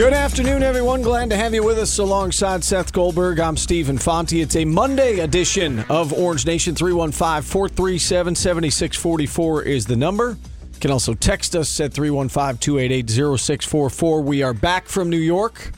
Good afternoon, everyone. Glad to have you with us alongside Seth Goldberg. I'm Stephen Fonte. It's a Monday edition of Orange Nation. 315 437 7644 is the number. You can also text us at 315 288 0644. We are back from New York.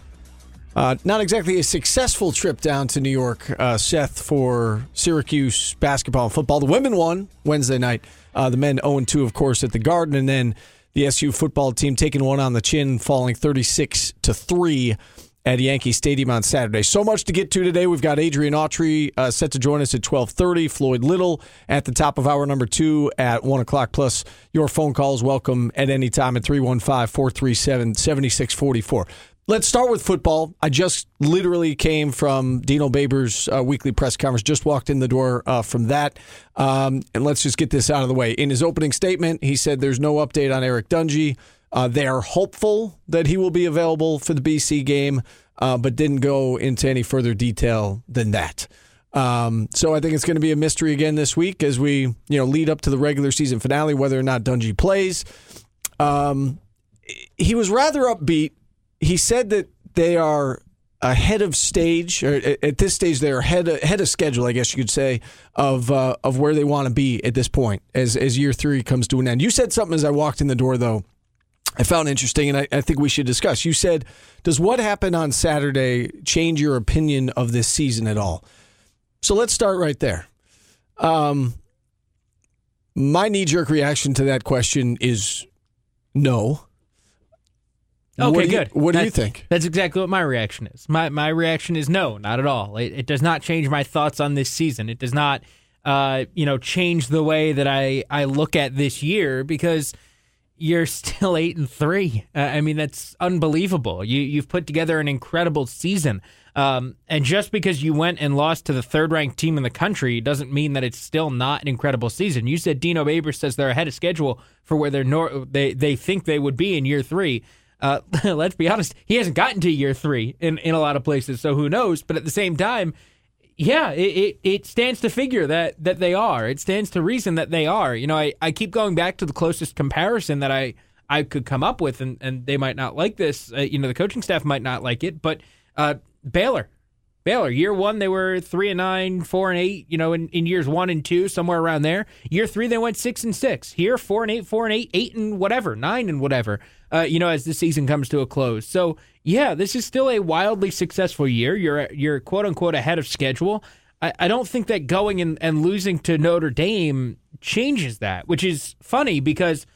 Uh, not exactly a successful trip down to New York, uh, Seth, for Syracuse basketball and football. The women won Wednesday night. Uh, the men 0 2, of course, at the Garden. And then the SU football team taking one on the chin, falling 36 to 3 at Yankee Stadium on Saturday. So much to get to today. We've got Adrian Autry uh, set to join us at 1230. Floyd Little at the top of hour number two at 1 o'clock. Plus, your phone calls welcome at any time at 315 437 7644. Let's start with football. I just literally came from Dino Babers' uh, weekly press conference, just walked in the door uh, from that. Um, and let's just get this out of the way. In his opening statement, he said there's no update on Eric Dungey. Uh, they are hopeful that he will be available for the BC game, uh, but didn't go into any further detail than that. Um, so I think it's going to be a mystery again this week as we you know lead up to the regular season finale, whether or not Dungey plays. Um, he was rather upbeat he said that they are ahead of stage, or at this stage they're ahead of, ahead of schedule, I guess you could say, of uh, of where they want to be at this point as as year three comes to an end. You said something as I walked in the door, though. I found interesting, and I, I think we should discuss. You said, "Does what happened on Saturday change your opinion of this season at all?" So let's start right there. Um, my knee jerk reaction to that question is no. Okay, what good. You, what do you think? That's exactly what my reaction is. My my reaction is no, not at all. It, it does not change my thoughts on this season. It does not, uh, you know, change the way that I I look at this year because you're still eight and three. Uh, I mean, that's unbelievable. You you've put together an incredible season. Um, and just because you went and lost to the third ranked team in the country doesn't mean that it's still not an incredible season. You said Dino Babers says they're ahead of schedule for where they're nor- they they think they would be in year three. Uh, let's be honest, he hasn't gotten to year three in, in a lot of places, so who knows? But at the same time, yeah, it, it, it, stands to figure that, that they are. It stands to reason that they are. You know, I, I keep going back to the closest comparison that I, I could come up with, and, and they might not like this. Uh, you know, the coaching staff might not like it, but uh, Baylor. Baylor, year one, they were three and nine, four and eight, you know, in, in years one and two, somewhere around there. Year three, they went six and six. Here, four and eight, four and eight, eight and whatever, nine and whatever uh, you know, as the season comes to a close. So yeah, this is still a wildly successful year. You're you're quote unquote ahead of schedule. I, I don't think that going and, and losing to Notre Dame changes that, which is funny because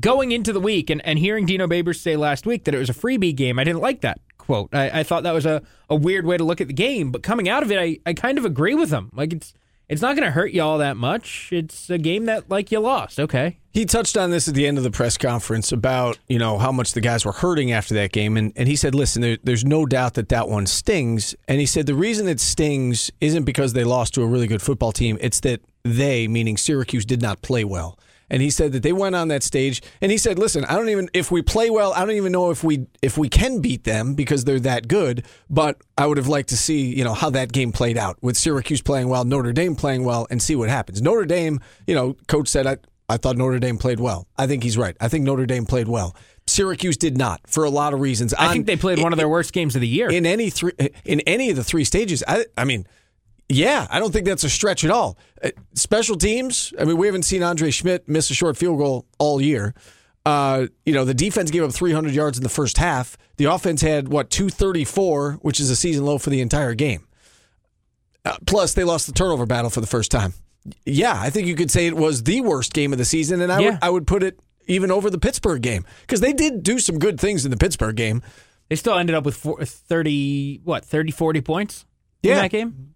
going into the week and, and hearing Dino Babers say last week that it was a freebie game, I didn't like that quote. I, I thought that was a, a weird way to look at the game. But coming out of it, I, I kind of agree with him. Like it's it's not going to hurt you all that much. It's a game that like you lost. Okay. He touched on this at the end of the press conference about you know how much the guys were hurting after that game, and, and he said, "Listen, there, there's no doubt that that one stings." And he said the reason it stings isn't because they lost to a really good football team; it's that they, meaning Syracuse, did not play well. And he said that they went on that stage, and he said, "Listen, I don't even if we play well, I don't even know if we if we can beat them because they're that good. But I would have liked to see you know how that game played out with Syracuse playing well, Notre Dame playing well, and see what happens. Notre Dame, you know, coach said I I thought Notre Dame played well. I think he's right. I think Notre Dame played well. Syracuse did not for a lot of reasons. I think they played one of their worst games of the year in any three in any of the three stages. I I mean." Yeah, I don't think that's a stretch at all. Uh, special teams, I mean, we haven't seen Andre Szmyt miss a short field goal all year. Uh, you know, the defense gave up 300 yards in the first half. The offense had what 234, which is a season low for the entire game. Uh, plus, they lost the turnover battle for the first time. Yeah, I think you could say it was the worst game of the season, and I Yeah. would I would put it even over the Pittsburgh game because they did do some good things in the Pittsburgh game. They still ended up with four, 30, what, 30, 40 points in Yeah. that game?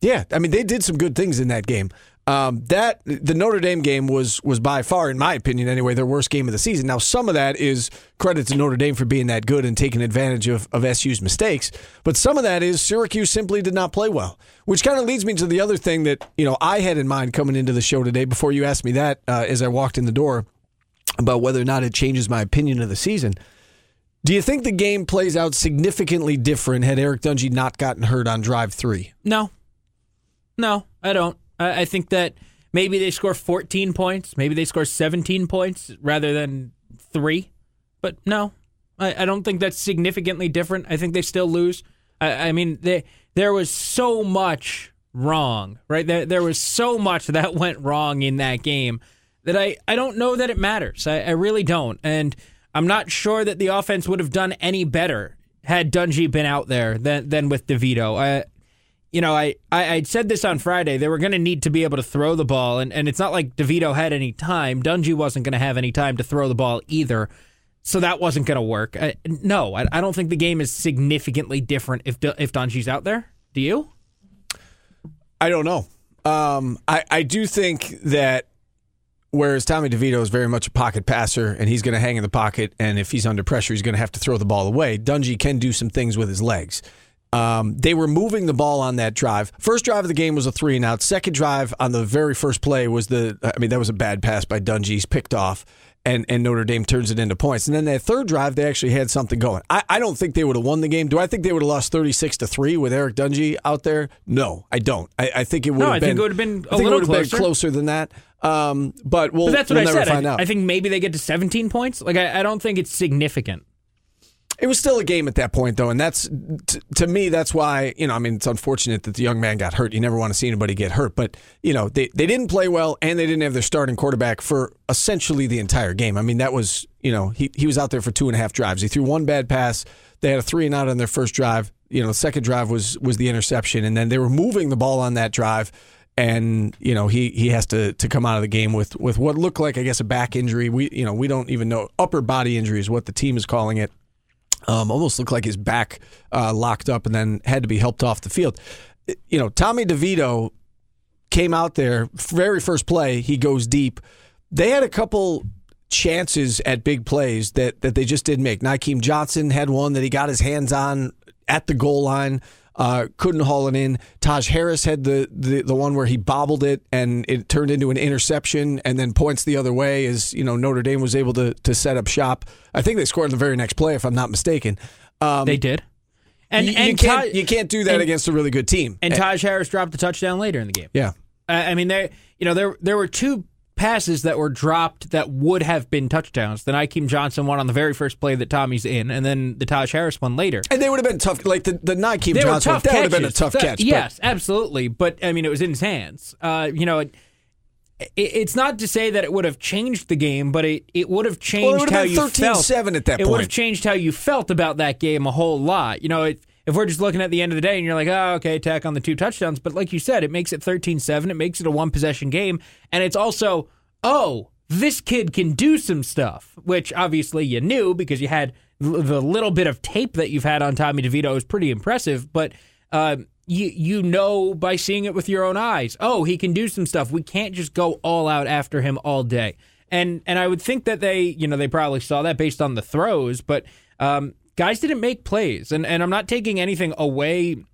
Yeah, I mean they did some good things in that game. Um, that the Notre Dame game was was by far, in my opinion, anyway, their worst game of the season. Now, some of that is credit to Notre Dame for being that good and taking advantage of, of SU's mistakes, but some of that is Syracuse simply did not play well. Which kind of leads me to the other thing that you know I had in mind coming into the show today. Before you asked me that, uh, as I walked in the door, about whether or not it changes my opinion of the season. Do you think the game plays out significantly different had Eric Dungey not gotten hurt on drive three? No. No, I don't. I, I think that maybe they score 14 points, maybe they score 17 points rather than three. But no, I, I don't think that's significantly different. I think they still lose. I, I mean, they, there was so much wrong, right? There, there was so much that went wrong in that game that I, I don't know that it matters. I, I really don't. And I'm not sure that the offense would have done any better had Dungey been out there than, than with DeVito. I, you know, I, I, I said this on Friday. They were going to need to be able to throw the ball, and, and it's not like DeVito had any time. Dungey wasn't going to have any time to throw the ball either. So that wasn't going to work. I, no, I, I don't think the game is significantly different if if Dungey's out there. Do you? I don't know. Um, I, I do think that whereas Tommy DeVito is very much a pocket passer and he's going to hang in the pocket, and if he's under pressure, he's going to have to throw the ball away. Dungey can do some things with his legs. Um, they were moving the ball on that drive. First drive of the game was a three and out. Second drive on the very first play was the, I mean, that was a bad pass by Dungey. He's picked off. And, and Notre Dame turns it into points. And then that third drive, they actually had something going. I, I don't think they would have won the game. Do I think they would have lost 36 to 3 with Eric Dungey out there? No, I don't. I, I think it would No, have I been. think it would have been a little it would have closer. been closer than that. Um, but we'll, But that's what we'll I never said. find I, out. I think maybe they get to 17 points. Like I, I don't think it's significant. It was still a game at that point, though, and that's t- to me. That's why you know. I mean, it's unfortunate that the young man got hurt. You never want to see anybody get hurt, but you know they they didn't play well, and they didn't have their starting quarterback for essentially the entire game. I mean, that was you know he he was out there for two and a half drives. He threw one bad pass. They had a three and out on their first drive. You know, the second drive was was the interception, and then they were moving the ball on that drive. And you know he he has to to come out of the game with with what looked like I guess a back injury. We you know we don't even know upper body injury is what the team is calling it um, almost looked like his back uh, locked up and then had to be helped off the field. You know, Tommy DeVito came out there, very first play, he goes deep. They had a couple chances at big plays that, that they just didn't make. Nykeem Johnson had one that he got his hands on at the goal line. Uh, couldn't haul it in. Taj Harris had the, the the one where he bobbled it and it turned into an interception and then points the other way as you know Notre Dame was able to to set up shop. I think they scored in the very next play if I'm not mistaken. Um, They did. And you, and you can't Taj- you can't do that and- against a really good team. And Taj Harris dropped the touchdown later in the game. yeah, I I mean, there you know there there were two passes that were dropped that would have been touchdowns. The Nykeem Johnson one on the very first play that Tommy's in, and then the Taj Harris one later. and they would have been tough. Like the the Nykeem They Johnson, that would have been a tough That- catch. but- yes, absolutely. But I mean, it was in his hands. Uh, you know, it, it, it's not to say that it would have changed the game, but it, it would have changed would've how been you 13-7 at that it would have changed how you felt about that game a whole lot. You know, it, if we're just looking at the end of the day and you're like, oh, okay, attack on the two touchdowns, but like you said, it makes it 13-7. It makes it a one possession game, and it's also, oh, this kid can do some stuff, which obviously you knew because you had the little bit of tape that you've had on Tommy DeVito is pretty impressive, but um, you you know by seeing it with your own eyes. Oh, he can do some stuff. We can't just go all out after him all day. And and I would think that they you know they probably saw that based on the throws, but um, guys didn't make plays. And and I'm not taking anything away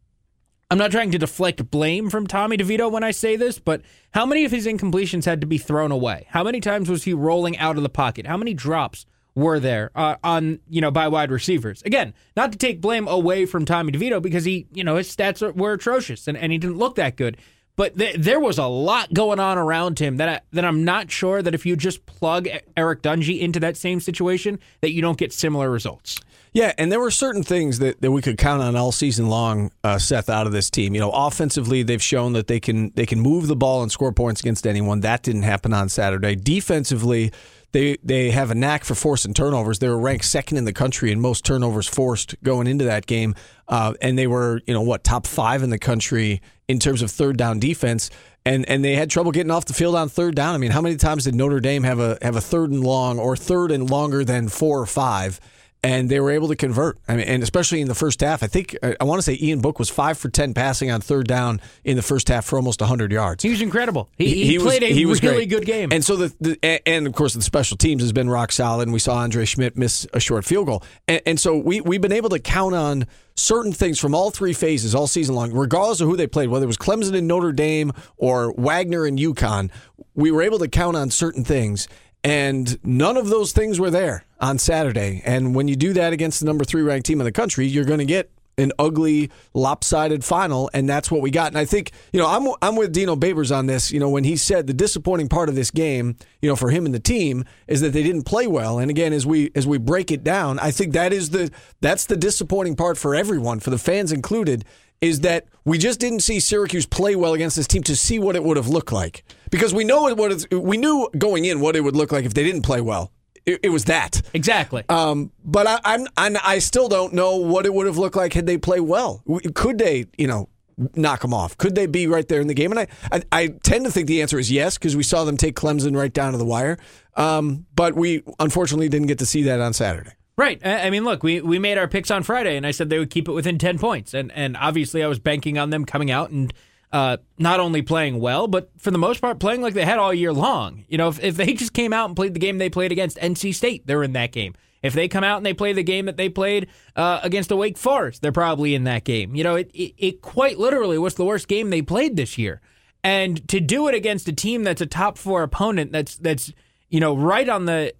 I'm not trying to deflect blame from Tommy DeVito when I say this, but how many of his incompletions had to be thrown away? How many times was he rolling out of the pocket? How many drops were there uh, on you know by wide receivers? Again, not to take blame away from Tommy DeVito because he you know his stats were atrocious and, and he didn't look that good. But th- there was a lot going on around him that I, that I'm not sure that if you just plug Eric Dungey into that same situation that you don't get similar results. Yeah, and there were certain things that, that we could count on all season long, uh, Seth, out of this team. You know, offensively, they've shown that they can they can move the ball and score points against anyone. That didn't happen on Saturday. Defensively, they they have a knack for forcing turnovers. They were ranked second in the country in most turnovers forced going into that game, uh, and they were you know what top five in the country in terms of third down defense. And, and they had trouble getting off the field on third down. I mean, how many times did Notre Dame have a have a third and long or third and longer than four or five? And they were able to convert. I mean, and especially in the first half, I think uh, I, I want to say Ian Book was five for ten passing on third down in the first half for almost hundred yards. He was incredible. He, he, he played was, a he was really great. good game. And so the, the, and of course the special teams has been rock solid. And we saw Andre Szmyt miss a short field goal, and, and so we we've been able to count on certain things from all three phases all season long, regardless of who they played, whether it was Clemson and Notre Dame or Wagner and UConn. We were able to count on certain things. And none of those things were there on Saturday. And when you do that against the number three ranked team in the country, you're going to get an ugly, lopsided final, and that's what we got. And I think, you know, I'm I'm with Dino Babers on this. You know, when he said the disappointing part of this game, you know, for him and the team is that they didn't play well. And again, as we as we break it down, I think that is the that's the disappointing part for everyone, for the fans included, is that we just didn't see Syracuse play well against this team to see what it would have looked like. Because we know what we knew going in what it would look like if they didn't play well. It, it was that exactly. Um, but I, I'm, I'm I still don't know what it would have looked like had they played well. Could they, you know, knock them off? Could they be right there in the game? And I, I, I tend to think the answer is yes because we saw them take Clemson right down to the wire. Um, but we unfortunately didn't get to see that on Saturday. Right. I mean, look, we, we made our picks on Friday, and I said they would keep it within 10 points. And, and obviously, I was banking on them coming out and uh, not only playing well, but for the most part, playing like they had all year long. You know, if, if they just came out and played the game they played against NC State, they're in that game. If they come out and they play the game that they played uh, against the Wake Forest, they're probably in that game. You know, it, it, it quite literally was the worst game they played this year. And to do it against a team that's a top four opponent, that's that's you know right on the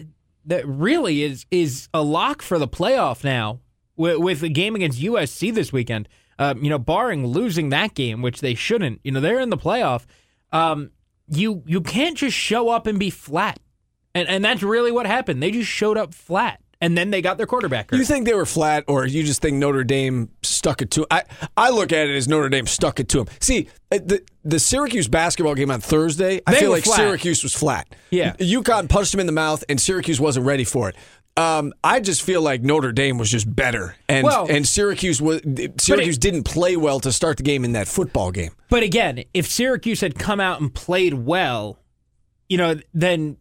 that really is is a lock for the playoff now with, with the game against USC this weekend. Uh, you know, barring losing that game, which they shouldn't. You know, they're in the playoff. Um, you you can't just show up and be flat, and and that's really what happened. They just showed up flat and then they got their quarterback. Hurt. You think they were flat, or you just think Notre Dame stuck it to? I I look at it as Notre Dame stuck it to them. See, uh, the the Syracuse basketball game on Thursday, I feel like flat. Syracuse was flat. Yeah, UConn punched them in the mouth, and Syracuse wasn't ready for it. Um, I just feel like Notre Dame was just better, and well, and Syracuse was Syracuse it, didn't play well to start the game in that football game. But again, if Syracuse had come out and played well, you know, then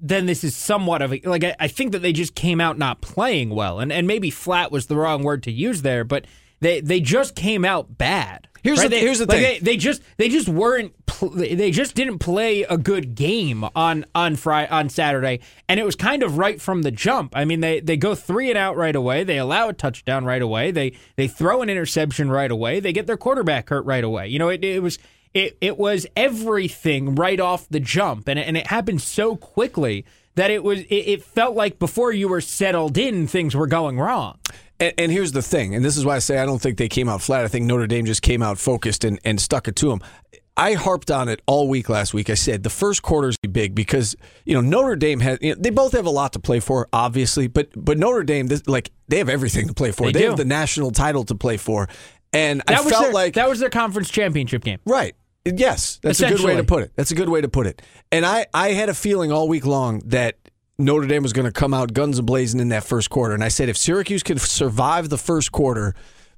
then this is somewhat of a like I, I, think that they just came out not playing well, and and maybe flat was the wrong word to use there, but they they just came out bad. Here's right? the, they, here's the like thing. They, they, just they just weren't pl- they just didn't play a good game on on Friday on Saturday, and it was kind of right from the jump. I mean, they they go three and out right away. They allow a touchdown right away. They they throw an interception right away. They get their quarterback hurt right away. You know, it, it was it, it was everything right off the jump, and it, and it happened so quickly that it was it, it felt like before you were settled in, things were going wrong. And, and, here's the thing, and this is why I say I don't think they came out flat. I think Notre Dame just came out focused and, and stuck it to them. I harped on it all week last week. I said the first quarter is big because you know Notre Dame has you know, they both have a lot to play for, obviously, but but Notre Dame this, like they have everything to play for. They, they have the national title to play for, and that I felt their, like that was their conference championship game. Right. Yes, that's a good way to put it. That's a good way to put it. And I, I had a feeling all week long that Notre Dame was going to come out guns a blazing in that first quarter. And I said, if Syracuse could survive the first quarter,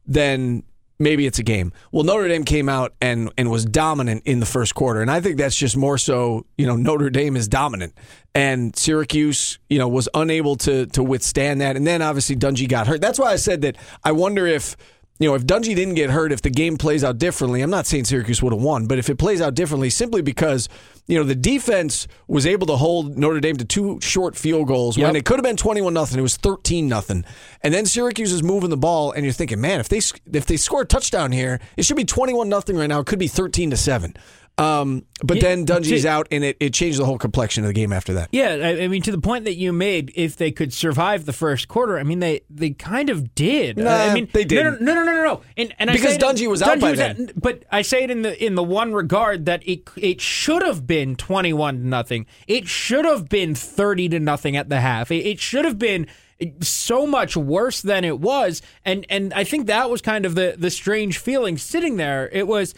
then maybe it's a game. Well, Notre Dame came out and, and was dominant in the first quarter. And I think that's just more so, you know, Notre Dame is dominant. And Syracuse, you know, was unable to to withstand that. And then obviously Dungey got hurt. That's why I said that I wonder if you know, if Dungey didn't get hurt, if the game plays out differently, I'm not saying Syracuse would have won, but if it plays out differently, simply because, you know, the defense was able to hold Notre Dame to two short field goals yep. when it could have been 21 nothing, it was 13 nothing. And then Syracuse is moving the ball and you're thinking, man, if they if they score a touchdown here, it should be 21 nothing right now. It could be 13 to 7. Um, but yeah, then Dungey's out, and it, it changed the whole complexion of the game after that. Yeah, I, I, mean, to the point that you made, if they could survive the first quarter, I mean, they they kind of did. Nah, I mean, they did. No, no, no, no, no, no. And, and because Dungey was out Dungey by was then. At, but I say it in the in the one regard that it it should have been twenty one to nothing. It should have been thirty to nothing at the half. It, it should have been so much worse than it was and and I think that was kind of the the strange feeling sitting there it was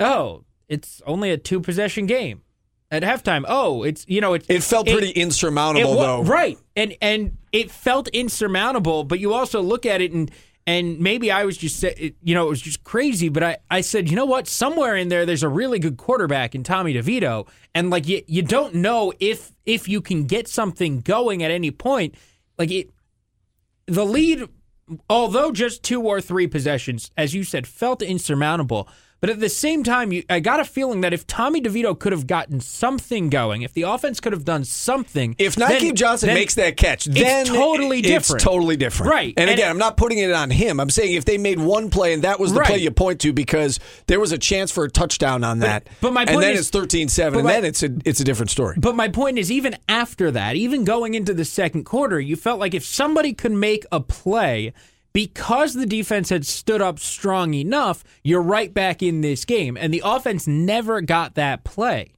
oh it's only a two possession game. at halftime, "Oh, it's you know it's It felt pretty insurmountable, it though. right?" And and it felt insurmountable. But you also look at it and and maybe I was just you know it was just crazy. But I I said, you know what? Somewhere in there, there's a really good quarterback in Tommy DeVito, and like you you don't know if if you can get something going at any point. Like it, the lead, although just two or three possessions, as you said, felt insurmountable. But at the same time, you, I got a feeling that if Tommy DeVito could have gotten something going, if the offense could have done something, If Nykeem Johnson makes that catch, it's then totally different. It's totally different, Right. And, And- again, I'm not putting it on him. I'm saying if they made one play and that was the play you point to because there was a chance for a touchdown on that. but my and point then is- it's 13-7, and my- then it's a it's a different story. But my point is, even after that, even going into the second quarter, you felt like if somebody could make a play because the defense had stood up strong enough, you're right back in this game. And the offense never got that play.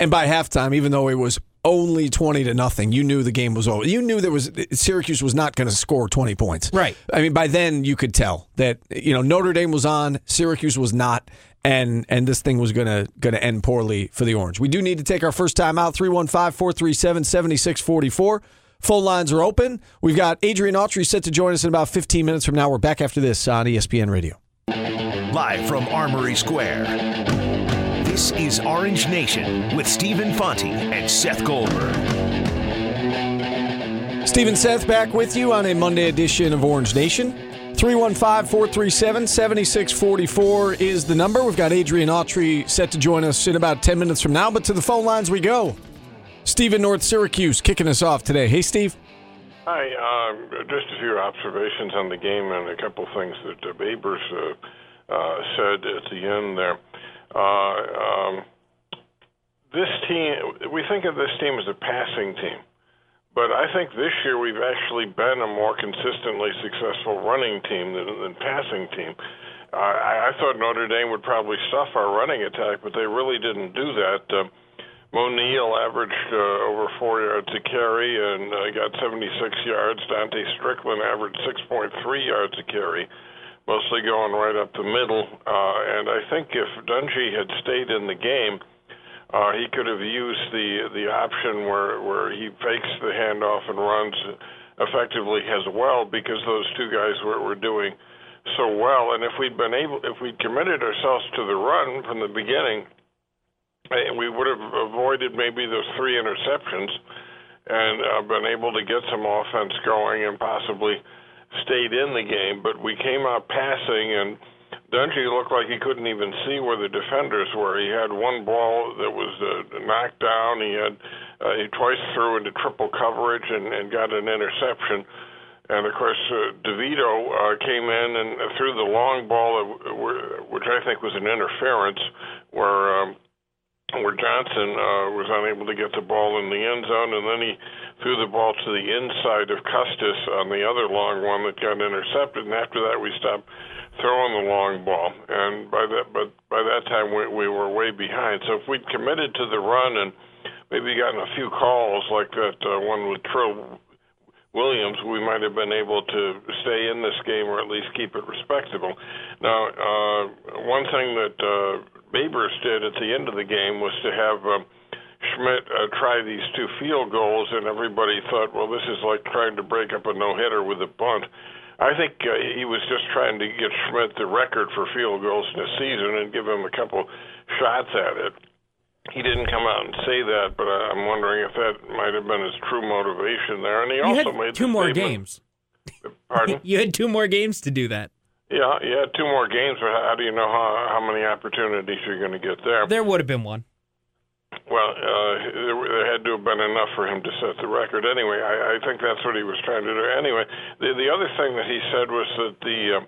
And by halftime, even though it was only 20 to nothing, you knew the game was over. You knew there was Syracuse was not going to score 20 points. Right. I mean, by then you could tell that you know Notre Dame was on, Syracuse was not, and and this thing was going to going to end poorly for the Orange. We do need to take our first time out 315-437-7644. Phone lines are open. We've got Adrian Autry set to join us in about 15 minutes from now. We're back after this on ESPN Radio. Live from Armory Square. This is Orange Nation with Stephen Fonte and Seth Goldberg. Stephen Seth back with you on a Monday edition of Orange Nation. 315 437 7644 is the number. We've got Adrian Autry set to join us in about 10 minutes from now, but to the phone lines we go. Stephen North Syracuse kicking us off today. Hey, Steve. Hi, um, just a few observations on the game and a couple things that uh, Babers uh, uh, said at the end there. Uh, um, this team, we think of this team as a passing team, but I think this year we've actually been a more consistently successful running team than, than passing team. Uh, I, I thought Notre Dame would probably stuff our running attack, but they really didn't do that. Uh, Moe Neal averaged uh, over four yards a carry and uh, got 76 yards. Dontae Strickland averaged 6.3 yards a carry, mostly going right up the middle. Uh, and I think if Dungey had stayed in the game, uh, he could have used the the option where where he fakes the handoff and runs effectively as well because those two guys were, were doing so well. And if we'd been able, if we'd committed ourselves to the run from the beginning and we would have avoided maybe those three interceptions and uh, been able to get some offense going and possibly stayed in the game. But we came out passing, and Dungey looked like he couldn't even see where the defenders were. He had one ball that was uh, knocked down. He had uh, he twice threw into triple coverage and, and got an interception. And of course, uh, DeVito uh, came in and threw the long ball, which I think was an interference, where um, where Johnson uh, was unable to get the ball in the end zone, and then he threw the ball to the inside of Custis on the other long one that got intercepted. And after that, we stopped throwing the long ball, and by that, but by that time we, we were way behind. So if we'd committed to the run and maybe gotten a few calls like that uh, one with Trill Williams, we might have been able to stay in this game or at least keep it respectable. Now, uh, one thing that uh, Babers did at the end of the game was to have um, Szmyt uh, try these two field goals, and everybody thought, well, this is like trying to break up a no hitter with a bunt. I think uh, he was just trying to get Szmyt the record for field goals in a season and give him a couple shots at it he didn't come out and say that, but I'm wondering if that might have been his true motivation there. And he You also made two more statement- games. Pardon? You had two more games to do that. Yeah, yeah, two more games. But how do you know how how many opportunities you're going to get there? There would have been one. Well, uh, there, there had to have been enough for him to set the record. Anyway, I, I think that's what he was trying to do. Anyway, the the other thing that he said was that the um,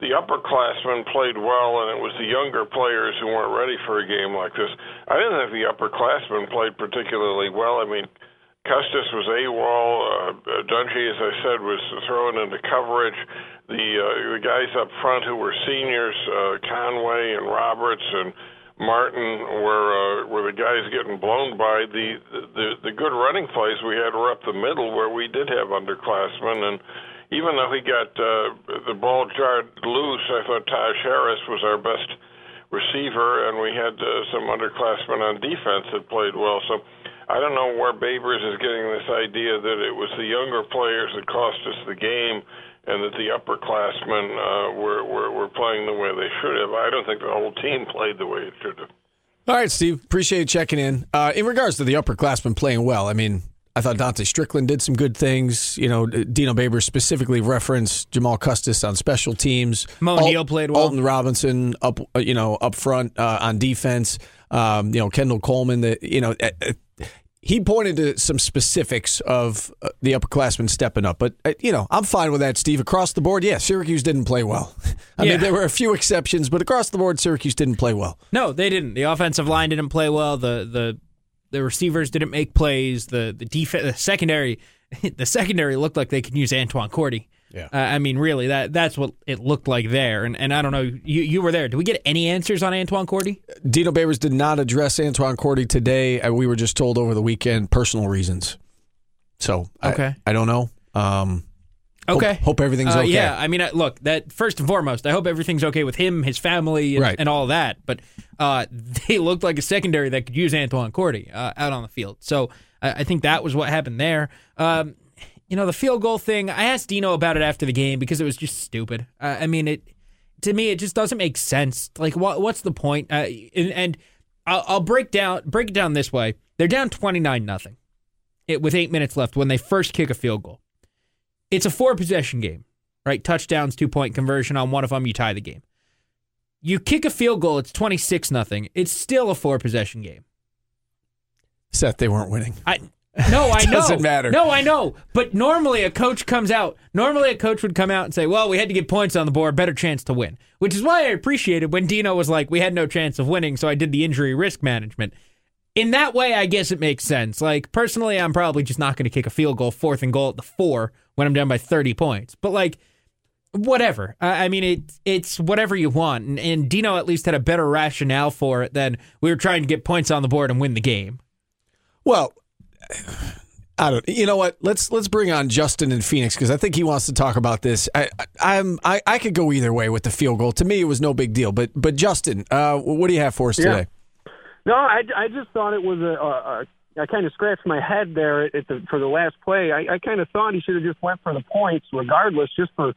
the upperclassmen played well, and it was the younger players who weren't ready for a game like this. I didn't think the upperclassmen played particularly well. I mean, Custis was AWOL. Uh, Dungey, as I said, was thrown into coverage. The uh, the guys up front who were seniors, uh, Conway and Roberts and Martin, were uh, were the guys getting blown by. The, the the good running plays we had were up the middle where we did have underclassmen and even though he got uh, the ball jarred loose, I thought Taj Harris was our best receiver, and we had uh, some underclassmen on defense that played well. So I don't know where Babers is getting this idea that it was the younger players that cost us the game and that the upperclassmen uh, were, were, were playing the way they should have. I don't think the whole team played the way it should have. All right, Steve. Appreciate you checking in. Uh, in regards to the upperclassmen playing well, I mean, I thought Dontae Strickland did some good things. You know, Dino Babers specifically referenced Jamal Custis on special teams. Mo Al- Neal played well. Alton Robinson up, uh, you know, up front uh, on defense. Um, you know, Kendall Coleman. That you know, uh, uh, he pointed to some specifics of uh, the upperclassmen stepping up. But uh, you know, I'm fine with that, Steve. Across the board, yeah, Syracuse didn't play well. I Yeah. mean, there were a few exceptions, but across the board, Syracuse didn't play well. No, they didn't. The offensive line didn't play well. The the the receivers didn't make plays. The the defense, the secondary, the secondary looked like they could use Antoine Cordy. Yeah. Uh, I mean, really, that that's what it looked like there. And and I don't know, you you were there. Did we get any answers on Antoine Cordy? Dino Babers did not address Antoine Cordy today. Uh, We were just told over the weekend personal reasons. So Okay. I, don't know. Um, hope- Okay. Hope, everything's Uh, okay. Yeah, I mean, uh, look, that first and foremost, I hope everything's okay with him, his family, and, Right. and all that. But uh, they looked like a secondary that could use Antoine Cordy uh, out on the field. So I, I think that was what happened there. Um, you know, the field goal thing. I asked Dino about it after the game because it was just stupid. Uh, I mean, it to me it just doesn't make sense. Like, what what's the point? Uh, and and I'll, I'll break down break it down this way. They're down twenty nine nothing. It with eight minutes left when they first kick a field goal. It's a four possession game, right? Touchdowns, two point conversion on one of them, you tie the game. You kick a field goal, it's 26 nothing. It's still a four possession game. Seth, they weren't winning. I no, I know. Doesn't matter. No, I know. But normally a coach comes out. Normally a coach would come out and say, "Well, we had to get points on the board, better chance to win." Which is why I appreciated when Dino was like, "We had no chance of winning, so I did the injury risk management." In that way, I guess it makes sense. Like personally, I'm probably just not going to kick a field goal, fourth and goal at the four when I'm down by 30 points. But like, whatever. I I mean, it, it's whatever you want. And, and Dino at least had a better rationale for it than we were trying to get points on the board and win the game. Well, I don't. You know what? Let's let's bring on Justin in Phoenix because I think he wants to talk about this. I, I I'm I, I could go either way with the field goal. To me, it was no big deal. But but Justin, uh, what do you have for us Yeah. today? No, I, I just thought it was a. a, a I kind of scratched my head there at the, for the last play. I, I kind of thought he should have just went for the points, regardless, just for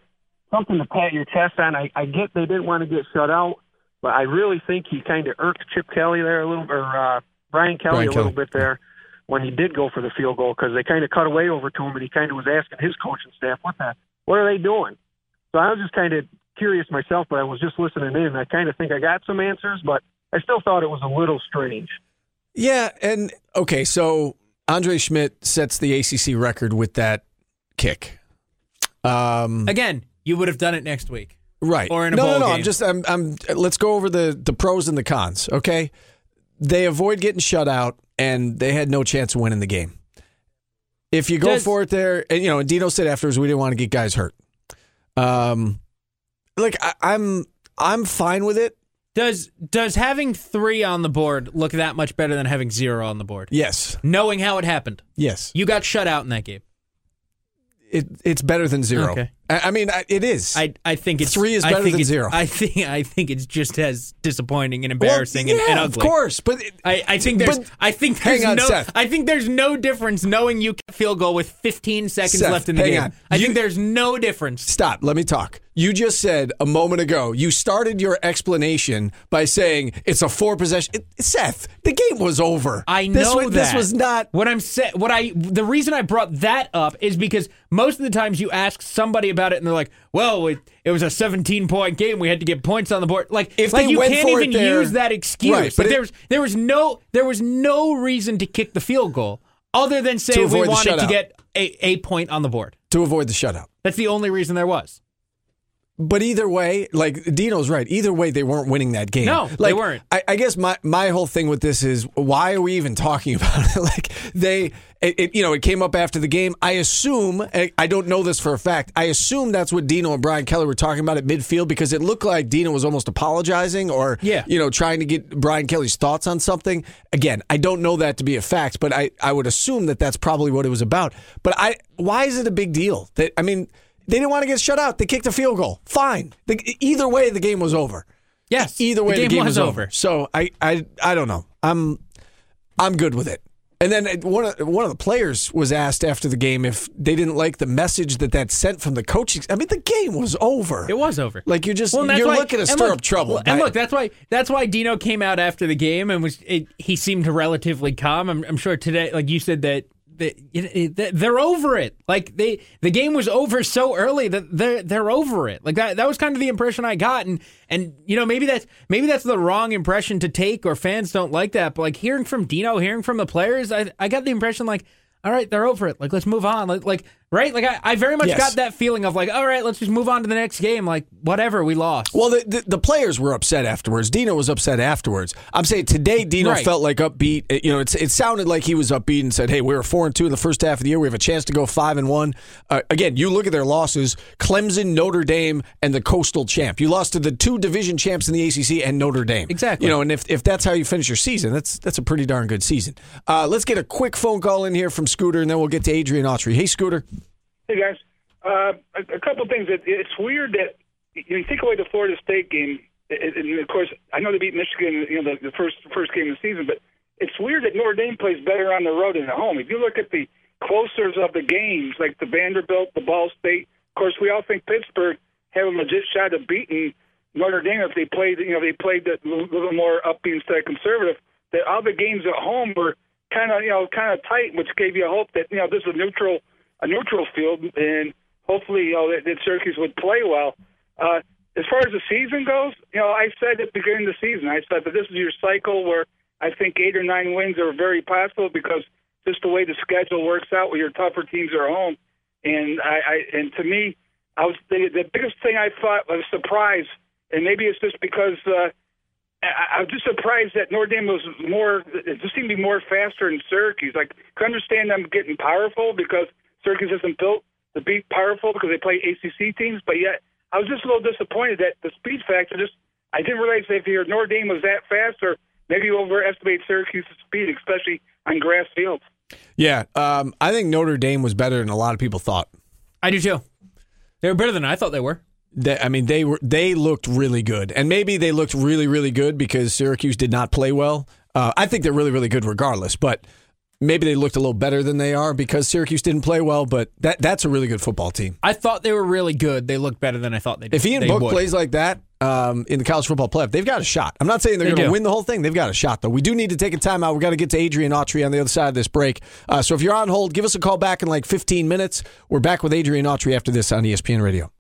something to pat your chest on. I, I get they didn't want to get shut out, but I really think he kind of irked Chip Kelly there a little, or uh, Brian Kelly Brian a little bit there when he did go for the field goal because they kind of cut away over to him, and he kind of was asking his coaching staff, "What the? What are they doing?" So I was just kind of curious myself, but I was just listening in. I kind of think I got some answers, but I still thought it was a little strange. Yeah, and okay, so Andre Szmyt sets the ACC record with that kick. Um, Again, you would have done it next week. right. or in a no, bowl no, no. game. I'm just. I'm. I'm. Let's go over the the pros and the cons. Okay, they avoid getting shut out, and they had no chance of winning the game. If you go Does- for it there, and you know, and Dino said afterwards, we didn't want to get guys hurt. Um, like I, I'm. I'm fine with it. Does does having three on the board look that much better than having zero on the board? Yes. Knowing how it happened, Yes. you got shut out in that game. It, it's better than zero. Okay. I, I mean, I, it is. I I think it's Three is I better think than it's- zero. I think I think it's just as disappointing and embarrassing and, yeah, and ugly. Of course, but it- I, I think there's But- I think there's on, no Seth. I think there's no difference knowing you can field goal with 15 seconds Seth, left in the hang game. on. I You- think there's no difference. Stop. Let me talk. You just said a moment ago, you started your explanation by saying it's a four possession. Seth, the game was over. I This know was, that. This was not. what I'm saying. what I the reason I brought that up is because most of the times you ask somebody about it and they're like, "Well, it, it was a 17 point game. We had to get points on the board." Like, If like they you can't even there- use that excuse. Right, but Like, it- there was there was no there was no reason to kick the field goal other than say we wanted to get a, a point on the board. To avoid the shutout. That's the only reason there was. But either way, like Dino's right. Either way, they weren't winning that game. No, like, they weren't. I, I guess my my whole thing with this is why are we even talking about it? like they, it, it, you know, it came up after the game. I assume I don't know this for a fact. I assume that's what Dino and Brian Kelly were talking about at midfield because it looked like Dino was almost apologizing or Yeah. you know trying to get Brian Kelly's thoughts on something. Again, I don't know that to be a fact, but I I would assume that that's probably what it was about. But I why is it a big deal? That I mean. They didn't want to get shut out. They kicked a field goal. Fine. The, either way, the game was over. Yes, Either way, the the game game, was was over. So I, I, I don't know. I'm, I'm good with it. And then one of one of the players was asked after the game if they didn't like the message that that sent from the coaching. I mean, the game was over. It was over. Like you're just Well, you're why- looking to stir look- up trouble. And look, that's why that's why Dino came out after the game and was it, he seemed relatively calm. I'm, I'm sure today, like you said, that. It, they're over it. Like they, the game was over so early that they're they're over it. Like that. That was kind of the impression I got, and and you know maybe that's maybe that's the wrong impression to take, or fans don't like that. But like hearing from Dino, hearing from the players, I I got the impression like, all right, they're over it. Like let's move on. Like, like right, like I, I very much Yes. got that feeling of like, all right, let's just move on to the next game. Like whatever, we lost. Well, the, the the players were upset afterwards. Dino was upset afterwards. I'm saying today, Dino Right. felt like upbeat. You know, it's, it sounded like he was upbeat and said, "Hey, we were four and two in the first half of the year. We have a chance to go five and one." Uh, again, you look at their losses: Clemson, Notre Dame, and the Coastal champ. You lost to the two division champs in the ACC and Notre Dame. Exactly. You know, and if if that's how you finish your season, that's that's a pretty darn good season. Uh, let's get a quick phone call in here from Scooter, and then we'll get to Adrian Autry. Hey, Scooter. Hey guys, uh, a, a couple things. It, it's weird that you, take away the Florida State game, and of course I know they beat Michigan, you know, the, the first first game of the season, but it's weird that Notre Dame plays better on the road than at home. If you look at the closers of the games, like the Vanderbilt, the Ball State, of course we all think Pittsburgh have a legit shot of beating Notre Dame if they played, you know, they played a little more upbeat instead of conservative. That all the games at home were kind of, you know, kind of tight, which gave you a hope that you know this is a neutral a neutral field, and hopefully, you know, that, that Syracuse would play well. Uh, as far as the season goes, you know, I said at the beginning of the season, I said that this is your cycle where I think eight or nine wins are very possible because just the way the schedule works out, where your tougher teams are home, and I, I and to me, I was the, the biggest thing I thought was surprise, and maybe it's just because. Uh, I, I'm just surprised that Notre Dame was more. It just seemed to be more faster in Syracuse. Like, can understand them getting powerful because Syracuse isn't built to be powerful because they play ACC teams. But yet, I was just a little disappointed that the speed factor just. I didn't realize that if your Notre Dame was that fast, or maybe you overestimate Syracuse's speed, especially on grass fields. Yeah, um, I think Notre Dame was better than a lot of people thought. I do too. They were better than I thought they were. They, I mean, they were they looked really good, and maybe they looked really really good because Syracuse did not play well. Uh, I think they're really really good regardless, but maybe they looked a little better than they are because Syracuse didn't play well. But that that's a really good football team. I thought they were really good. They looked better than I thought they did. If Ian they Book would. plays like that um, in the college football playoff, they've got a shot. I'm not saying they're They going to win the whole thing. They've got a shot, though. We do need to take a timeout. We've got to get to Adrian Autry on the other side of this break. Uh, so if you're on hold, give us a call back in like 15 minutes. We're back with Adrian Autry after this on ESPN Radio.